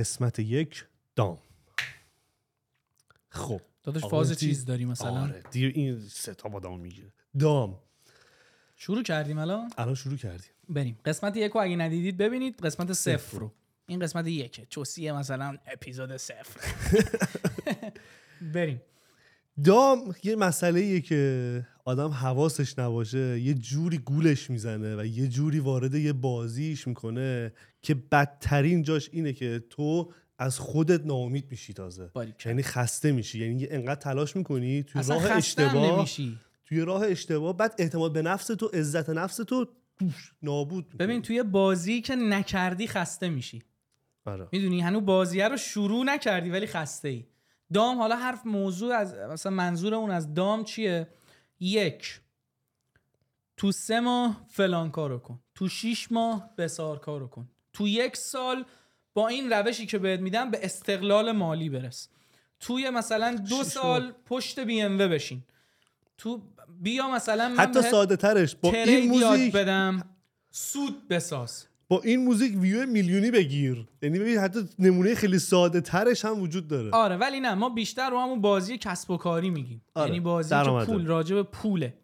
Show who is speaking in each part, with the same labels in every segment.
Speaker 1: قسمت یک دام. خب.
Speaker 2: داداش فاز
Speaker 1: دی-
Speaker 2: چیز داری مثلا؟
Speaker 1: آره دیگه این سه تا با دام می‌گیره دام.
Speaker 2: شروع کردیم الان؟
Speaker 1: الان شروع کردیم.
Speaker 2: بریم. قسمت یک رو اگه ندیدید ببینید قسمت صفر. رو. این قسمت یکه. چوسیه مثلا اپیزود صفر. بریم.
Speaker 1: دام یه مسئله ایه که آدم حواسش نباشه. یه جوری گولش می‌زنه و یه جوری وارد یه بازیش می‌کنه که بدترین جاش اینه که تو از خودت ناامید میشی تازه. یعنی خسته میشی. یعنی انقدر تلاش می‌کنی توی راه اشتباه.
Speaker 2: نمیشی.
Speaker 1: توی راه اشتباه. بعد اعتماد به نفس تو عزت نفس تو نابود می‌کنی.
Speaker 2: ببین توی بازی که نکردی خسته میشی.
Speaker 1: آره.
Speaker 2: می‌دونی؟ هنوز بازیه رو شروع نکردی ولی خسته ای دام حالا حرف موضوع از مثلا منظور اون از دام چیه؟ یک تو سه ماه فلان کارو کن. تو شیش ماه بسار کارو کن. تو یک سال با این روشی که بهت میدم به استقلال مالی برس. توی مثلا دو سال پشت بی ام بشین. تو بیا مثلا من
Speaker 1: حتی ساده ترش با این موزیک
Speaker 2: بدم. سود بساز.
Speaker 1: با این موزیک ویو میلیونی بگیر. یعنی ببین حتی نمونه خیلی ساده ترش هم وجود داره.
Speaker 2: آره ولی نه ما بیشتر رو همون بازی کسب و کاری میگیم.
Speaker 1: آره،
Speaker 2: یعنی بازی که. پول راجع به پوله.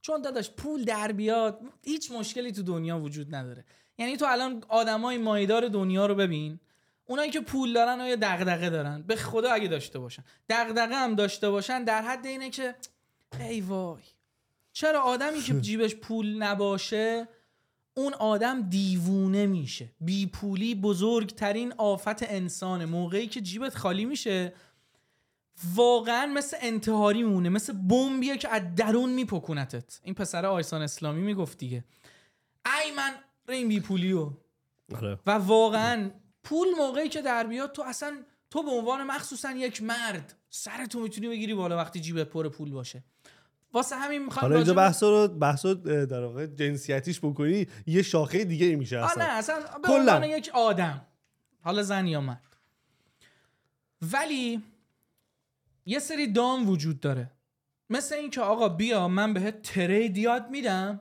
Speaker 2: چون داداش پول در بیاد هیچ مشکلی تو دنیا وجود نداره. یعنی تو الان آدمای مایدار دنیا رو ببین اونایی که پول دارن و یه دغدغه دارن به خدا اگه داشته باشن. دغدغه هم داشته باشن در حد اینه که ای وای. چرا آدمی که جیبش پول نباشه اون آدم دیوونه میشه. بی پولی بزرگترین آفت انسانه. موقعی که جیبت خالی میشه واقعا مثل انتحاری میمونه مثل بمبیه که از درون میپکونتت. این پسر آیسان اسلامی می‌گفت دیگه. ای من این بی پولیو
Speaker 1: آره.
Speaker 2: و واقعا پول موقعی که در بیاد تو اصلا تو به عنوان مخصوصا یک مرد سرتو می‌تونی بگیری بالا وقتی جیبت پر پول باشه. واسه همین می‌خوام
Speaker 1: حالا اینجا بحث رو بحث رو در واقع جنسیتیش بکنی یه شاخه دیگه ای میشه اصلا.
Speaker 2: نه اصلا به. عنوان یک آدم. حالا زن یا مرد. ولی یه سری دام وجود داره. مثل این که آقا بیا من بهت ترید یاد میدم.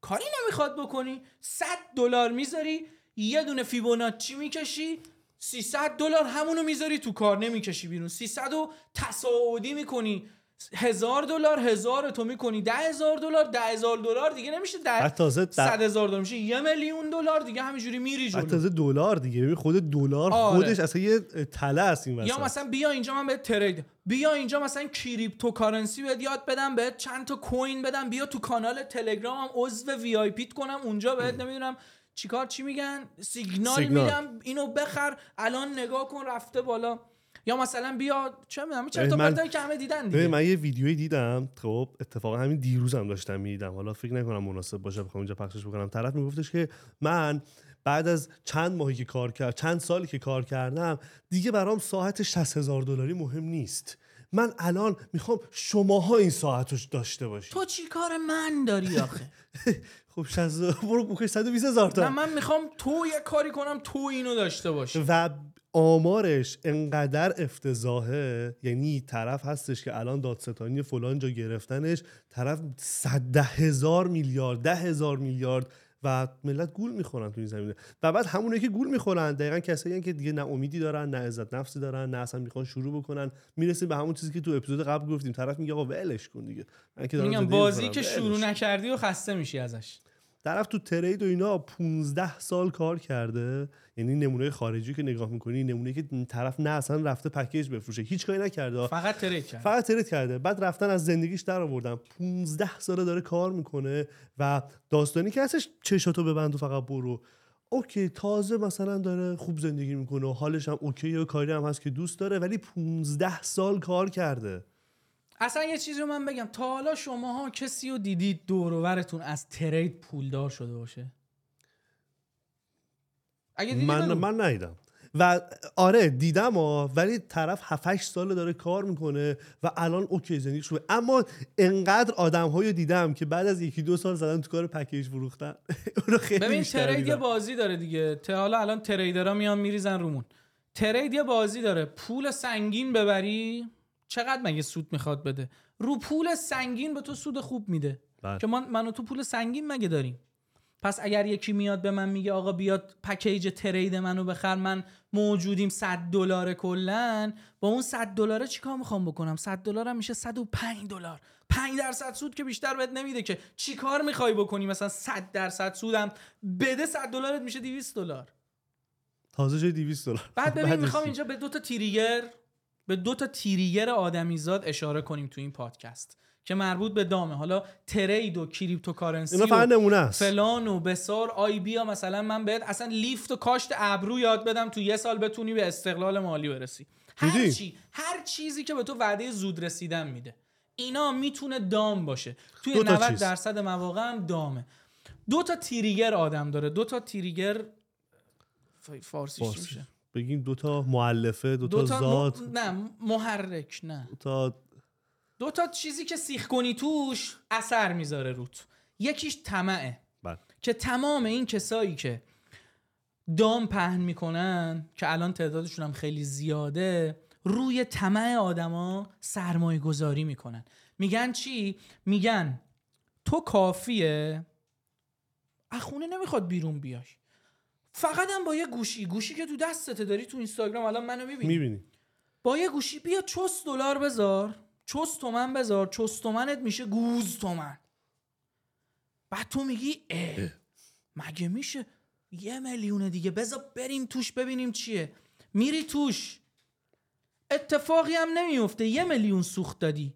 Speaker 2: کاری نمی‌خواد بکنی. 100 دلار می‌ذاری یه دونه فیبوناچی می‌کشی 300 دلار همونو می‌ذاری تو کار نمی‌کشی بیرون. 300 رو تصاعدی می‌کنی. هزار دلار هزار تو می‌کنی. ده هزار دلار ده هزار دلار. دیگه نمیشه ده
Speaker 1: بعد تازه در-
Speaker 2: صد هزار دلار میشه. یه میلیون دلار دیگه همینجوری میری جلو.
Speaker 1: تازه دلار دیگه. ببین خود دلار
Speaker 2: آره.
Speaker 1: خودش اصلا یه تله است این وسط.
Speaker 2: یا مثلا بیا اینجا من بهت ترید. بیا اینجا مثلا کریپتو کارنسی بهت یاد بدم بهت چند تا کوین بدم. بیا تو کانال تلگرامم عضو وی آی پیت کنم. اونجا بهت نمی‌دونم چیکار چی میگن. سیگنال,
Speaker 1: سیگنال.
Speaker 2: میدم. اینو بخر. الان نگاه کن. رفته بالا. یا مثلا بیا چه می‌دونم چرا تا که همه دیدن دیگه.
Speaker 1: من یه ویدیویی دیدم خب اتفاقا همین دیروزم داشتم می‌دیدم. حالا فکر نکنم مناسب باشه بخوام اینجا پخشش بکنم. طرف میگفتش که من بعد از چند ماهی که کار کرد چند سالی که کار کردم دیگه برام ساعت 60 هزار دلاری مهم نیست. من الان می‌خوام شماها این ساعت رو داشته باشید.
Speaker 2: تو چی کار من داری آخه؟
Speaker 1: خب 60 برو بکنی 120 هزار تا.
Speaker 2: من می‌خوام تو یه کاری کنم تو اینو داشته باشی.
Speaker 1: و آمارش انقدر افتضاحه یعنی طرف هستش که الان دادستانی فلان جا گرفتنش طرف صد ده هزار میلیارد ده هزار میلیارد و ملت گول می‌خورن تو این زمینه. و بعد همونه که گول می‌خورن دقیقا کسایی که دیگه نه امیدی دارن نه عزت نفسی دارن نه اصلا می‌خوان شروع بکنن. می‌رسیم به همون چیزی که تو اپیزود قبل گفتیم. طرف میگه آقا ولش کن دیگه.
Speaker 2: میگم بازی که شروع نکردی و خسته میشی ازش.
Speaker 1: طرف تو ترید و اینا 15 سال کار کرده. یعنی نمونه خارجی که نگاه می‌کنی نمونه که طرف نه اصلا رفته پکیج بفروشه. هیچ کاری نکرده.
Speaker 2: فقط ترید کرد
Speaker 1: فقط ترید کرده. بعد رفتن از زندگیش در آوردن. 15 ساله داره کار می‌کنه و داستانی که هستش چشاتو ببند و فقط برو. اوکی تازه مثلا داره خوب زندگی می‌کنه و حالش هم اوکی و کاری هم هست که دوست داره ولی 15 سال کار کرده.
Speaker 2: اصلا یه چیزی رو من بگم. تا حالا شماها کسی رو دیدید دور و برتون از ترید پولدار شده باشه؟ اگه
Speaker 1: من. من ندیدم. و آره دیدم ها ولی طرف 7 8 ساله داره کار می‌کنه و الان اوکی زندگی شده. اما انقدر آدم هایی دیدم که بعد از یکی دو سال زدن تو کار پکیج فروختن. خیلی
Speaker 2: ببین ترید یه. بازی داره دیگه. تا حالا الان تریدرها میان میریزن رومون. ترید یه بازی داره. پول سنگین ببری. چقدر مگه سود می‌خواد بده؟ رو پول سنگین به تو سود خوب میده.
Speaker 1: بله.
Speaker 2: که من منو تو پول سنگین مگه داریم؟ پس اگر یکی میاد به من میگه آقا بیاد پکیج ترید منو بخر من موجودیم 100 دلار کلا با اون 100 دلار چیکار می‌خوام بکنم؟ 100 دلار میشه 105 دلار. 5 درصد سود که بیشتر بهت نمیده که چیکار می‌خوای بکنی؟ مثلا 100 درصد سودم بده 100 دلارت میشه 200 دلار.
Speaker 1: تازه جای 200 دلار.
Speaker 2: بعد ببین می‌خوام؟ اینجا به دو تا trigger به دو تا trigger آدمیزاد اشاره کنیم تو این پادکست که مربوط به دامه. حالا trade و cryptocurrency
Speaker 1: اینا فقط
Speaker 2: یه
Speaker 1: نمونه است.
Speaker 2: فلان و بیسار آی بیا مثلا من بهت اصلا lift و کاشت ابرو یاد بدم تو یه سال بتونی به استقلال مالی برسی. هر
Speaker 1: دیدی؟
Speaker 2: چی هر چیزی که به تو وعده زود رسیدن میده. اینا می‌تونه دام باشه. توی
Speaker 1: دو تا
Speaker 2: 90
Speaker 1: چیز.
Speaker 2: درصد مواقع هم دامه. دو تا تریگر آدم داره. دو تا چی
Speaker 1: فارسی.
Speaker 2: میشه.
Speaker 1: بگیم دوتا معلفه دوتا
Speaker 2: دو تا
Speaker 1: ذات.
Speaker 2: م- نه محرک نه.
Speaker 1: دوتا
Speaker 2: دو تا چیزی که سیخ کنی توش اثر می‌ذاره روت یکیش طمعه.
Speaker 1: بله.
Speaker 2: که تمام این کسایی که دام پهن می‌کنن که الان تعدادشون هم خیلی زیاده روی طمع آدما سرمایه گذاری می‌کنن. میگن چی؟ میگن تو کافیه از خونه نمی‌خواد بیرون بیای فقط هم با یه گوشی. گوشی که تو دستته داری تو اینستاگرام الان منو می‌بینی؟
Speaker 1: می‌بینی.
Speaker 2: با یه گوشی. بیا چست دلار بذار. چست تومن بذار. چست تومنت میشه گوز تومن. بعد تو میگی اه مگه میشه یه میلیون دیگه؟ بذار بریم توش ببینیم چیه. میری توش. اتفاقی هم نمیفته یه میلیون سوخت دادی.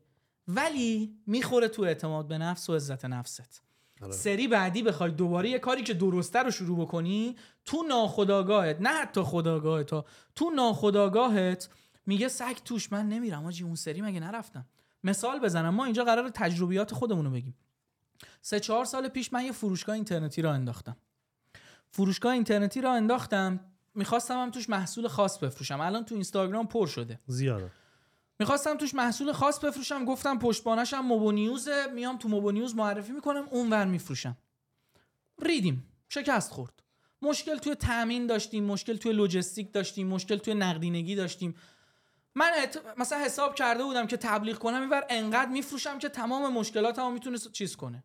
Speaker 2: ولی می‌خوره تو اعتماد به نفس و عزت نفست. سری بعدی بخوای دوباره یه کاری که درسته رو شروع بکنی تو ناخداگاهت نه حتی خداگاهت ها تو ناخداگاهت میگه سگ توش من نمیرم آجی اون سری مگه نرفتم؟ مثال بزنم ما اینجا قرار تجربیات خودمون رو بگیم. سه چهار سال پیش من یه فروشگاه اینترنتی را انداختم. فروشگاه اینترنتی را انداختم می‌خواستم هم توش محصول خاص بفروشم. الان تو اینستاگرام پر شده.
Speaker 1: زیاده.
Speaker 2: می‌خواستم توش محصول خاص بفروشم گفتم پشتبانشم موبو نیوزه میام تو موبو نیوز معرفی می‌کنم اونور میفروشم. ریدیم شکست خورد. مشکل توی تامین داشتیم مشکل توی لوجستیک داشتیم مشکل توی نقدینگی داشتیم. من ات... مثلا حساب کرده بودم که تبلیغ کنم اینور انقدر میفروشم که تمام مشکلاتمو می‌تونه چیز کنه.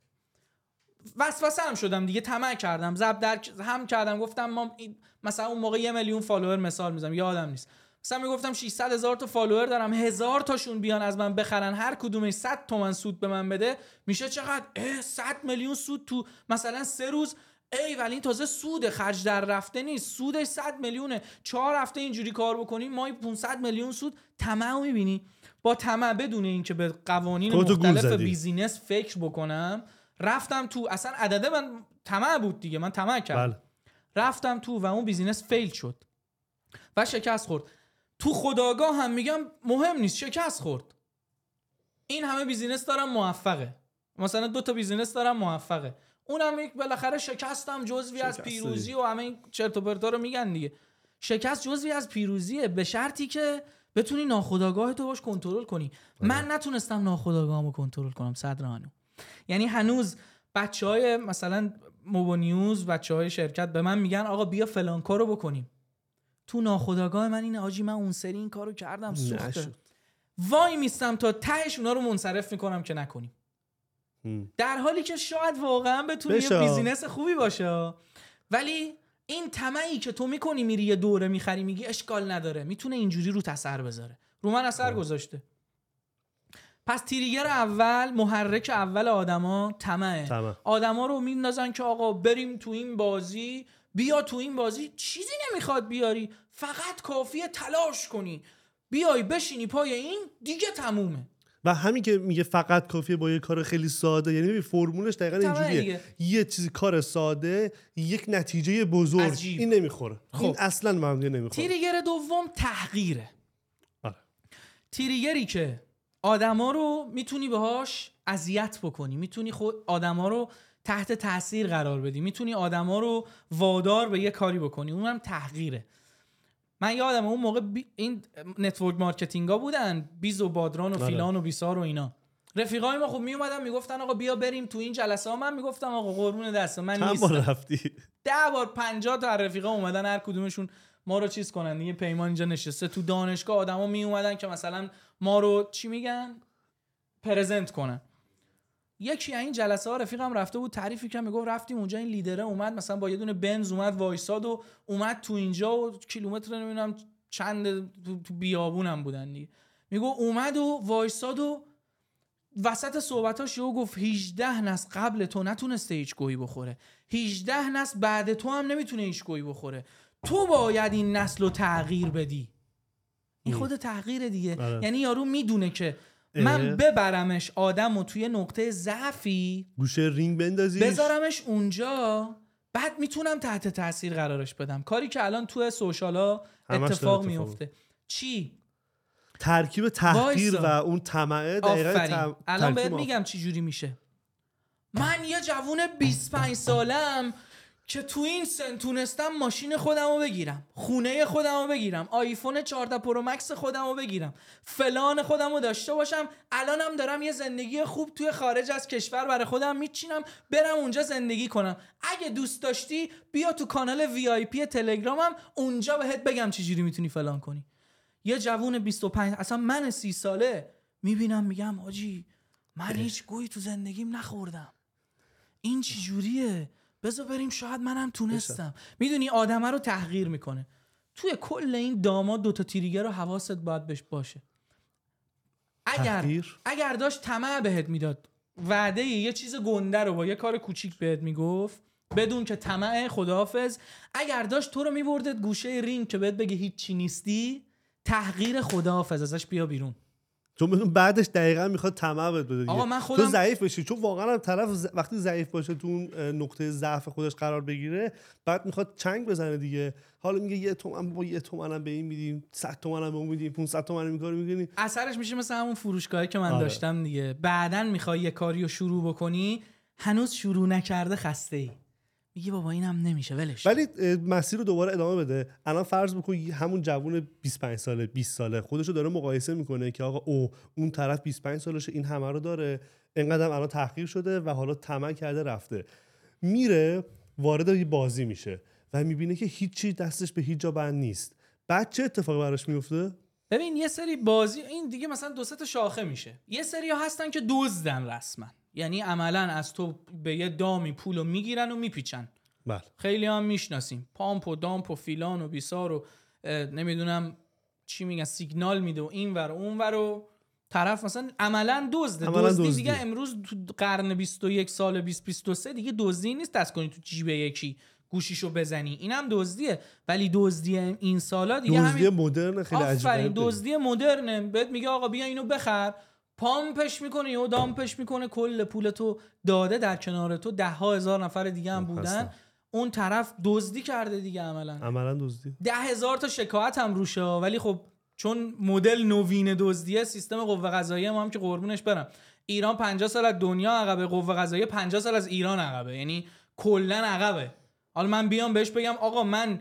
Speaker 2: وسوسه هم شدم دیگه طمع کردم. ضرب در هم کردم گفتم ما مثلا اون موقع یه میلیون follower مثال می‌زنم یادم نیست. مثلا می‌گفتم 600 هزار تا follower دارم هزار تاشون بیان از من بخرن هر کدومش 100 تومن سود به من بده میشه چقدر؟ اه 100 میلیون سود تو مثلا سه روز. ای ولی این تازه سود خرج در رفته نیست. سودش 100 میلیونه. چهار هفته اینجوری کار بکنیم ما 500 میلیون سود طمع می‌بینی. با طمع بدون اینکه به قوانین مختلف. business فکر بکنم رفتم تو اصلا عدده من طمع بود دیگه من طمع کردم.
Speaker 1: بله.
Speaker 2: رفتم تو و اون business fail شد و شکست خورد. تو خودآگاه هم میگم مهم نیست شکست خورد. این همه business دارم موفقه. مثلا دو تا business دارم موفقه. اونم یک بالاخره شکستم جزوی از پیروزی و همه این چرت و پرتا رو میگن دیگه. شکست جزوی از پیروزیه به شرطی که بتونی ناخودآگاه تو باش کنترل کنی. من نتونستم ناخودآگاهمو کنترل کنم صدر هنو یعنی هنوز بچه های مثلا موبو نیوز بچه های شرکت به من میگن آقا بیا فلان کارو بکنیم. تو ناخودآگاه من اینه آجی من اون سری این کارو کردم سوخته
Speaker 1: نشد.
Speaker 2: وای میستم تا تهش اونا رو منصرف می‌کنم که نکنیم
Speaker 1: هم.
Speaker 2: در حالی که شاید واقعا بتونه یه. business خوبی باشه ولی این طمعی که تو می‌کنی میری یه دوره می‌خری میگی اشکال نداره می‌تونه اینجوری رو اثر بذاره رو من اثر گذاشته پس تریگر اول محرک اول آدما طمعه
Speaker 1: طمع.
Speaker 2: آدما رو میندازن که آقا بریم تو این بازی بیا تو این بازی چیزی نمی‌خواد بیاری. فقط کافیه تلاش کنی. بیای بشینی پای این دیگه تمومه.
Speaker 1: و همین که میگه فقط کافیه با یه کار خیلی ساده. یعنی ببین فرمولش دقیقا اینجوریه.
Speaker 2: دیگه.
Speaker 1: یه چیزی کار ساده یک نتیجه بزرگ.
Speaker 2: عجیب.
Speaker 1: این نمی‌خوره.
Speaker 2: خب.
Speaker 1: این اصلا دیگه نمی‌خوره.
Speaker 2: trigger دوم تحقیره.
Speaker 1: آره.
Speaker 2: trigger ی که آدما رو می‌تونی باهاش اذیت بکنی. می‌تونی خود آدما رو تحت تاثیر قرار بدی. می‌تونی آدما رو وادار به یه کاری بکنی. اونم تحقیره. من یادم اون موقع بی... این network marketing ها بودن. بیز و بادران و
Speaker 1: آره.
Speaker 2: فیلان و بیسار و اینا. رفیقای ما خب می اومدن می‌گفتن آقا بیا بریم تو این جلسه ها. من می‌گفتم آقا قربون دست. من نیستم.
Speaker 1: بار رفتی؟
Speaker 2: ده بار پنجاه تا از رفیقا اومدن هر کدومشون ما رو چیز کنن. دیگه پیمان اینجا نشسته. تو دانشگاه آدما می اومدن که مثلا ما رو چی میگن؟ پرزنت کنن. یکی از این جلسه ها رفیقم رفته بود تعریفی که می‌گفت رفتیم اونجا این لیدره اومد مثلا با یه دونه بنز اومد وایساد و اومد تو اینجا و کیلومتر نمی‌دونم چند تو, بیابونم بودن دیگه. میگو اومد و وایساد و وسط صحبتاش یهو گفت 18 نسل قبل تو نتونسته هیچ گویی بخوره. 18 نسل بعد تو هم نمی‌تونه هیچ گویی بخوره. تو باید این نسل رو تغییر بدی. این خود تغییر دیگه.
Speaker 1: آره.
Speaker 2: یعنی یارو می‌دونه که. من ببرمش آدم و توی نقطه ضعفی
Speaker 1: گوشه رینگ بندازیش.
Speaker 2: بذارمش اونجا بعد می‌تونم تحت تاثیر قرارش بدم. کاری که الان توی سوشالا اتفاق
Speaker 1: اتفاق
Speaker 2: میفته. چی؟
Speaker 1: ترکیب تحقیر. و اون طمعه دقیقاً تم-
Speaker 2: الان بهت میگم چی جوری میشه. من یه جوون 25 سالم که تو این سن تونستم ماشین خودم رو بگیرم خونه خودم رو بگیرم آیفون 14 Pro Max خودم رو بگیرم فلان خودم رو داشته باشم. الانم دارم یه زندگی خوب توی خارج از کشور برای خودم میچینم برم اونجا زندگی کنم. اگه دوست داشتی بیا تو کانال VIP تلگرامم اونجا بهت بگم چجوری می‌تونی فلان کنی. یه جوون 25 اصلا من سی ساله می‌بینم میگم حاجی من هیچ گویی تو زندگیم نخوردم. این چی جوریه بذار بریم شاید منم تونستم. می‌دونی آدمه رو تحقیر می‌کنه. توی کل این داماد دوتا تریگر رو حواست باید بهش باشه. اگر
Speaker 1: تحقیر؟
Speaker 2: اگر داشت طمع بهت می‌داد. وعده یه چیز گنده رو با یه کار کوچیک بهت می‌گفت بدون که طمع خداحافظ. اگر داشت تو رو میبردت گوشه رینگ که بهت بگه هیچی نیستی تحقیر خداحافظ ازش بیا بیرون.
Speaker 1: چون بدون بعدش دقیقا می‌خواد طمع بهت بده دیگه.
Speaker 2: آقا من خودم-
Speaker 1: تو ضعیف بشی چون واقعا هم طرف ز- وقتی ضعیف باشه تو اون نقطه ضعف خودش قرار بگیره بعد می‌خواد چنگ بزنه دیگه حالا میگه یه تومن با یه تومنم به این میدیم 100 تومنم به اون میدیم 500 تومن این کارو می‌کنی
Speaker 2: اثرش میشه مثل همون فروشگاهی که من
Speaker 1: آره.
Speaker 2: داشتم دیگه بعدا می‌خوای یه کاری رو شروع بکنی هنوز شروع نکرده خسته ای میگی بابا اینم نمیشه ولش
Speaker 1: ولی مسیر رو دوباره ادامه بده. الان فرض بکن همون جوون 25 ساله 20 ساله. خودش رو داره مقایسه می‌کنه که آقا او اون طرف 25 سالشه این همه رو داره. انقدر الان تحقیر شده و حالا طمع کرده رفته. میره وارد یه بازی میشه و می‌بینه که هیچی دستش به هیچ جا بند نیست. بعد چه اتفاقی براش میفته
Speaker 2: ببین یه سری بازی این دیگه مثلا دو سه تا شاخه میشه. یه سری ها هستن که دزدن رسما. یعنی عملا از تو به یه دامی پول رو می‌گیرن و میپیچن.
Speaker 1: بله.
Speaker 2: خیلی هم می‌شناسیم. پامپ و دامپ و فیلان و بیسار و نمی‌دونم چی میگن سیگنال میده و این ور و اون ور و طرف مثلا عملا دزده. دزدی. دیگه امروز تو قرن 21 سال 2023 دیگه دزدی نیست. دست کنی تو جیب یکی گوشیشو بزنی. اینم دزدیه. ولی دزدی این سالا دیگه
Speaker 1: دزدی
Speaker 2: همین
Speaker 1: مدرن خیلی عجیب
Speaker 2: آفرین
Speaker 1: غریبه.
Speaker 2: دزدی مدرنه. بهت میگه آقا بیا اینو بخر. پامپش می‌کنه و دامپش می‌کنه کل پول تو داده در کنار تو. ده ها هزار نفر دیگه هم بودن. اون طرف دزدی کرده دیگه عملا.
Speaker 1: عملا دزدی.
Speaker 2: ده هزار تا شکایت هم روشه. ولی خب چون مدل نوین دزدیه سیستم قوه قضاییه ما هم که قربونش برم. ایران 50 سال از دنیا عقبه قوه قضاییه 50 سال از ایران عقبه. یعنی کلا عقبه. حالا من بیام بهش بگم آقا من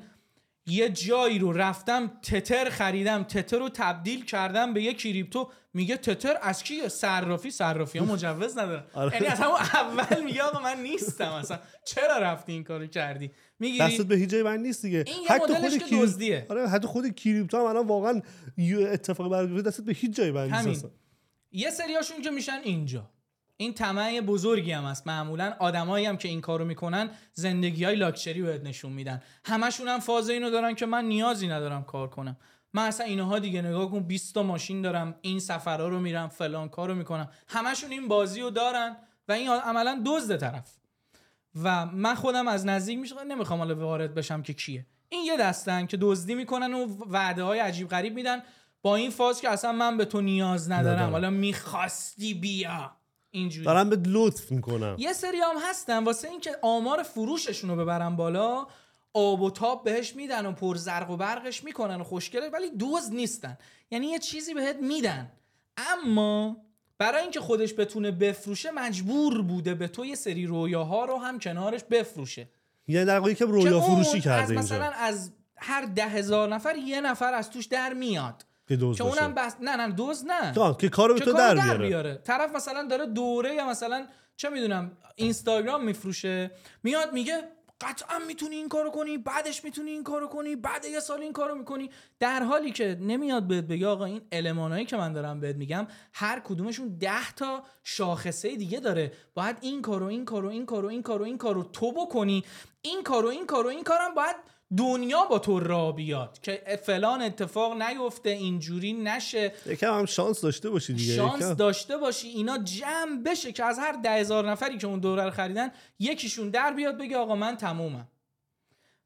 Speaker 2: یه جایی رو رفتم تتر خریدم تتر رو تبدیل کردم به یه کریپتو. میگه تتر از کیه صرافی. صرافی ها مجوز ندارن.
Speaker 1: آره.
Speaker 2: یعنی از همون اول میگه آقا من نیستم اصلا. چرا رفتی این کارو کردی؟ می‌گیری
Speaker 1: دستت به هیچ جای بند نیست دیگه.
Speaker 2: این یه مدلش که دزدیه.
Speaker 1: آره حتی خود کریپتو هم الان واقعا برای بیفته دستت به هیچ جای
Speaker 2: همین.
Speaker 1: نیست اصلا.
Speaker 2: یه سریاشون که میشن اینجا. این طمع بزرگی هم هست. معمولا آدمایی هم که این کارو می‌کنن زندگی های لاکچری بهت نشون میدن. همشون هم فاز اینو دارن که من نیازی ندارم کار کنم. من اصلا اینها دیگه نگاه کن 20 تا ماشین دارم این سفرها رو میرم فلان کارو می‌کنم. همشون این بازی رو دارن و این عملا دزد طرف. و من خودم از نزدیک میشه نمی‌خوام حالا وارد بشم که کیه. این یه دستن که دزدی می‌کنن و وعده های عجیب غریب میدن. با این فاز که اصلا من به تو نیاز ندارم.
Speaker 1: ندارم.
Speaker 2: حالا می‌خواستی بیا. اینجوری.
Speaker 1: دارم به لطف می‌کنم.
Speaker 2: یه سری هم هستن. واسه اینکه آمار فروششون رو ببرن بالا آب و تاب بهش میدن و پر زرق و برقش می‌کنن و خوشگله ولی دوز نیستن. یعنی یه چیزی بهت میدن. اما برای اینکه خودش بتونه بفروشه مجبور بوده به تو یه سری رویاها رو هم کنارش بفروشه.
Speaker 1: یعنی در واقع
Speaker 2: که
Speaker 1: رویا فروشی
Speaker 2: از
Speaker 1: کرده
Speaker 2: مثلا
Speaker 1: اینجا.
Speaker 2: از هر ده هزار نفر یه نفر از توش در میاد.
Speaker 1: که دوز
Speaker 2: که اونم بس نه نه دوز نه.
Speaker 1: آه، که کارو به تو در بیاره.
Speaker 2: بیاره. طرف مثلا داره دوره یا مثلا چه می‌دونم اینستاگرام میفروشه میاد میگه قطعا می‌تونی این کارو کنی بعدش می‌تونی این کارو کنی بعد یه سال این کارو می‌کنی. در حالی که نمیاد بهت بگه آقا این المانایی که من دارم بهت میگم هر کدومشون ده تا شاخصه دیگه داره. باید این کارو این کارو این کارو این کارو این کارو تو بکنی. این کارو این کارو این کارم باید دنیا با تو را بیاد که فلان اتفاق نیفته اینجوری نشه.
Speaker 1: یکم هم شانس داشته باشی دیگه
Speaker 2: شانس
Speaker 1: یکم.
Speaker 2: داشته باشی اینا جمع بشه که از هر ده هزار نفری که اون دوره رو خریدن یکیشون در بیاد بگه آقا من تمومم.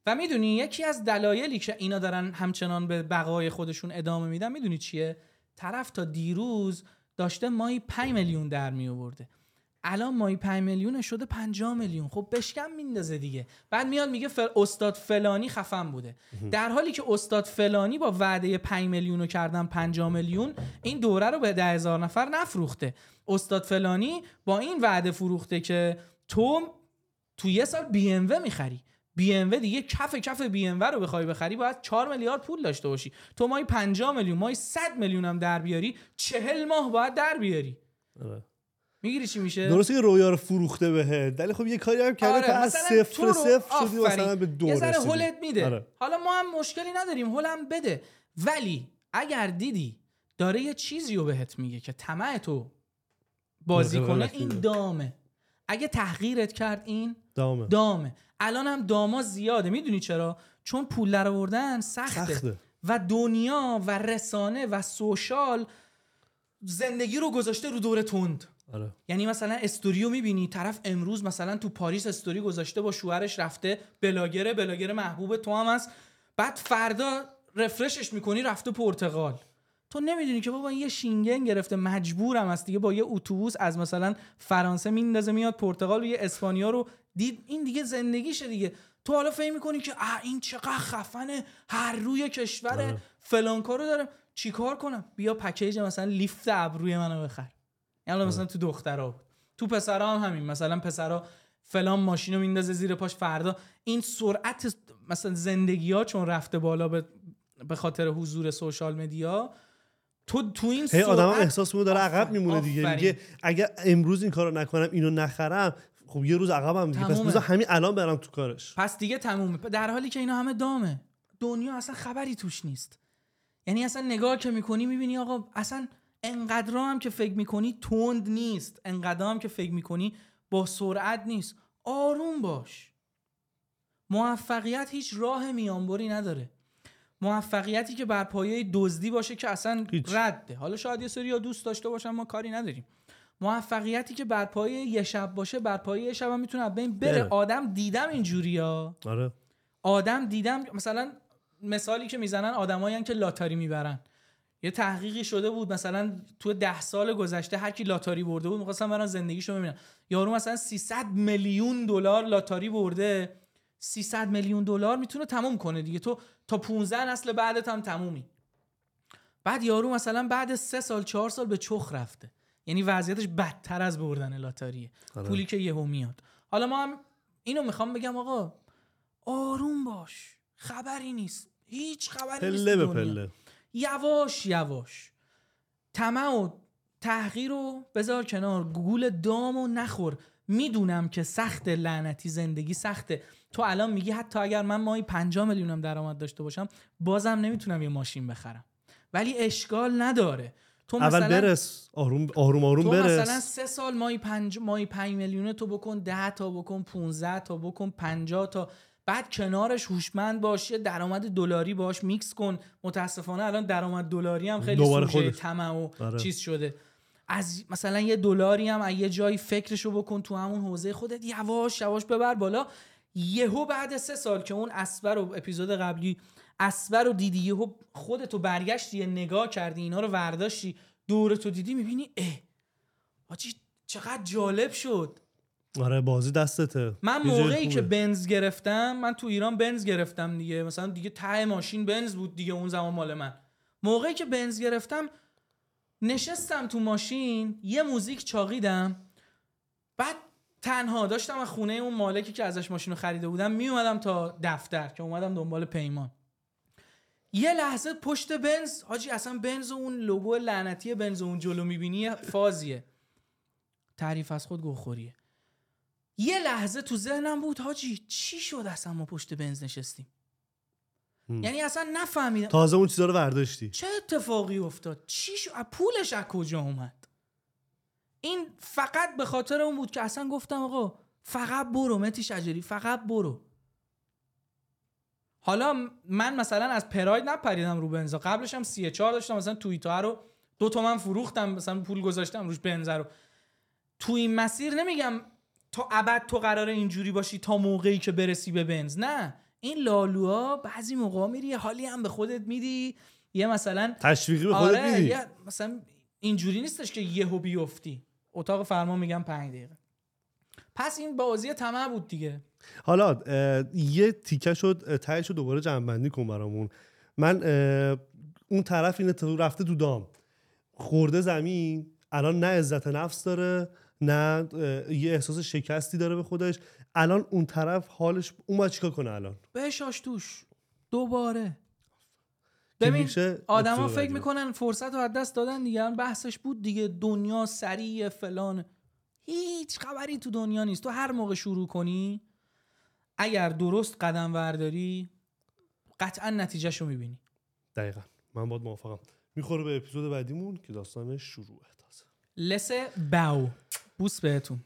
Speaker 2: و می‌دونی یکی از دلایلی که اینا دارن همچنان به بقای خودشون ادامه میدن می‌دونی چیه؟ طرف تا دیروز داشته مایی 5 میلیون در می آورده الان مایی 5 میلیون شده 50 میلیون. خب بشکم میندازه دیگه. بعد میاد میگه فل... استاد فلانی خفن بوده. در حالی که استاد فلانی با وعده 5 میلیون رو کردن 50 میلیون این دوره رو به 10 هزار نفر نفروخته. استاد فلانی با این وعده فروخته که تو تو یه سال بی ام و می‌خری. بی ام و دیگه کف کف بی ام و رو بخوای بخری باید 4 میلیارد پول داشته باشی. تو مای 50 میلیون مای 100 میلیون هم در بیاری 40 ماه باید در بیاری.
Speaker 1: آره.
Speaker 2: می‌گیری چی میشه
Speaker 1: درسته که رویا رو فروخته بهت ولی خب یه کاری هم کرده تا از صفر صفر شدی. مثلا به دو
Speaker 2: یه ذره. هولت میده
Speaker 1: آره.
Speaker 2: حالا ما هم مشکلی نداریم هولم بده ولی اگر دیدی داره یه چیزی رو بهت میگه که طمع تو بازی کنه. این دامه اگه تحقیرت کرد این
Speaker 1: دامه
Speaker 2: دامه الان هم داما زیاده می‌دونی چرا چون پول در آوردن سخته.
Speaker 1: سخته
Speaker 2: و دنیا و رسانه و social زندگی رو گذاشته رو دور تند
Speaker 1: آره.
Speaker 2: یعنی مثلا استوریو می‌بینی؟ طرف امروز مثلا تو پاریس استوری گذاشته با شوهرش رفته blogger ه blogger محبوب تو هم هست. بعد فردا رفرشش می‌کنی رفته پرتغال. تو نمی‌دونی که بابا این یه شینگن گرفته مجبورم است دیگه. با یه اتوبوس از مثلا فرانسه میندازه میاد پرتغال و یه اسپانیا رو دید. این دیگه زندگیشه دیگه. تو حالا فکر می‌کنی که اه این چقدر خفنه. هر روی کشور
Speaker 1: آره.
Speaker 2: فلان کارو داره چیکار کنم؟ بیا پکیج مثلا لیفت ابروی منو بخر. یعنی مثلا تو دخترها بود تو پسرها هم همین مثلا پسرها فلان ماشین رو میندازه زیر پاش فردا این سرعت مثلا زندگی ها چون رفته بالا به به خاطر حضور سوشال مدیا تو تو این سرعت
Speaker 1: آدم احساس می‌کنه داره عقب میمونه دیگه. میگه اگر امروز این کارو نکنم اینو نخرم خب یه روز عقبم دیگه. پس
Speaker 2: تمومه.
Speaker 1: بذار همین الان برم تو کارش.
Speaker 2: پس دیگه تمومه. در حالی که اینا همه دامه. دنیا اصلا خبری توش نیست. یعنی اصلا نگاه که می‌کنی می‌بینی آقا اصلا انقدر هم که فکر می‌کنی تند نیست. انقدر هم که فکر می‌کنی با سرعت نیست. آروم باش. موفقیت هیچ راه میانبری نداره. موفقیتی که بر پایه دزدی باشه که اصلا
Speaker 1: هیچ.
Speaker 2: رده. حالا شاید یه سری دوست داشته باشن ما کاری نداریم. موفقیتی که بر پایه یه شب باشه بر پایه یه شب هم می‌تونه بین بره. آدم دیدم اینجوری ها.
Speaker 1: آره.
Speaker 2: آدم دیدم مثلا مثالی که می‌زنن آدمایی که لاتاری می‌برن. یه تحقیقی شده بود مثلا تو ده سال گذشته هر کی لاتاری برده بود می‌خواستن برن زندگیشو ببینن یارو مثلا 300 میلیون دلار لاتاری برده. 300 میلیون دلار می‌تونه تموم کنه دیگه. تو تا 15 نسل بعدت هم تمومی. بعد یارو مثلا بعد سه سال چهار سال به چخ رفته. یعنی وضعیتش بدتر از بردن لاتاریه.
Speaker 1: آره.
Speaker 2: پولی که یهو میاد. حالا ما هم اینو می‌خوام بگم آقا آروم باش. خبری نیست. هیچ خبری نیست
Speaker 1: پله
Speaker 2: تو
Speaker 1: به. پله.
Speaker 2: یواش یواش. طمع و تحقیر رو بذار کنار. گول دام و نخور. می‌دونم که سخت لعنتی زندگی سخته. تو الان میگی حتی اگر من ماهی 5 میلیونم درآمد داشته باشم بازم نمی‌تونم یه ماشین بخرم. ولی اشکال نداره. تو
Speaker 1: اول
Speaker 2: مثلا
Speaker 1: برس آروم آروم آروم
Speaker 2: تو
Speaker 1: برس.
Speaker 2: مثلا سه سال ماهی پنج ماهی پنج میلیونه تو بکن ده تا بکن 15 تا بکن 50 تا. بعد کنارش هوشمند باش یه درآمد دلاری باش میکس کن. متاسفانه الان درآمد دلاری هم خیلی سوژه. طمع و
Speaker 1: آره.
Speaker 2: چیز شده. از مثلا یه دلاری هم از یه جایی فکرشو بکن تو همون حوزه خودت. یواش یواش ببر بالا. یهو بعد سه سال که اون اسبر رو اپیزود قبلی اسبر رو دیدی یهو خودتو برگشتی یه نگاه کردی اینا رو ورداشتی دورتو دیدی می‌بینی اه آجی چقدر جالب شد.
Speaker 1: آره بازی دستته.
Speaker 2: من موقعی که. بنز گرفتم من تو ایران بنز گرفتم دیگه. مثلا دیگه ته ماشین بنز بود دیگه اون زمان مال من. موقعی که بنز گرفتم نشستم تو ماشین یه موزیک چاقیدم. بعد تنها داشتم از خونه اون مالکی که ازش ماشین رو خریده بودم می اومدم تا دفتر که اومدم دنبال پیمان. یه لحظه پشت بنز حاجی اصلا بنز و اون لوگو لعنتی بنز و اون جلو می‌بینی فازیه. تعریف از خود گوخوریه. یه لحظه تو ذهنم بود حاجی چی شد اصلا ما پشت بنز نشستیم؟
Speaker 1: هم.
Speaker 2: یعنی اصلا نفهمیدم.
Speaker 1: تازه اون چیزا رو برداشتی
Speaker 2: چه اتفاقی افتاد؟ چی شد؟ پولش از کجا اومد؟ این فقط به خاطر اون بود که اصلا گفتم آقا فقط برو متی شجری فقط برو. حالا من مثلا از پراید نپریدم رو بنزا. قبلش هم سی چهار داشتم مثلا توییتا رو دو تومن فروختم مثلا پول گذاشتم روش بنزا رو. تو این مسیر نمیگم تا ابد تو قراره اینجوری باشی تا موقعی که برسی به بنز. نه. این لالوها بعضی موقع میری حالی هم به خودت میدی. یه مثلا
Speaker 1: تشویقی به خودت
Speaker 2: آره
Speaker 1: میدی.
Speaker 2: یه مثلا اینجوری نیستش که یهو بیفتی. اتاق فرمان میگم پنج دقیقه. پس این بازی طمع بود دیگه.
Speaker 1: حالا یه تیکه شد تهش رو دوباره جنبندی کن برامون. من اون طرف این رفته تو دام. خورده زمین الان نه عزت نفس داره. نه یه احساس شکستی داره به خودش. الان اون طرف حالش اون باید چیکار کنه الان؟
Speaker 2: بشاش توش. دوباره. ببین آدما فکر. می‌کنن فرصت رو از دست دادن دیگه. بحثش بود دیگه. دنیا سریع فلان. هیچ خبری تو دنیا نیست. تو هر موقع شروع کنی اگر درست قدم ورداری قطعا نتیجهشو می‌بینی.
Speaker 1: دقیقا. من باید موافقم. می‌خوره به اپیزود بعدیمون که داستانش شروعه تازه.
Speaker 2: لسه باو. Busperto.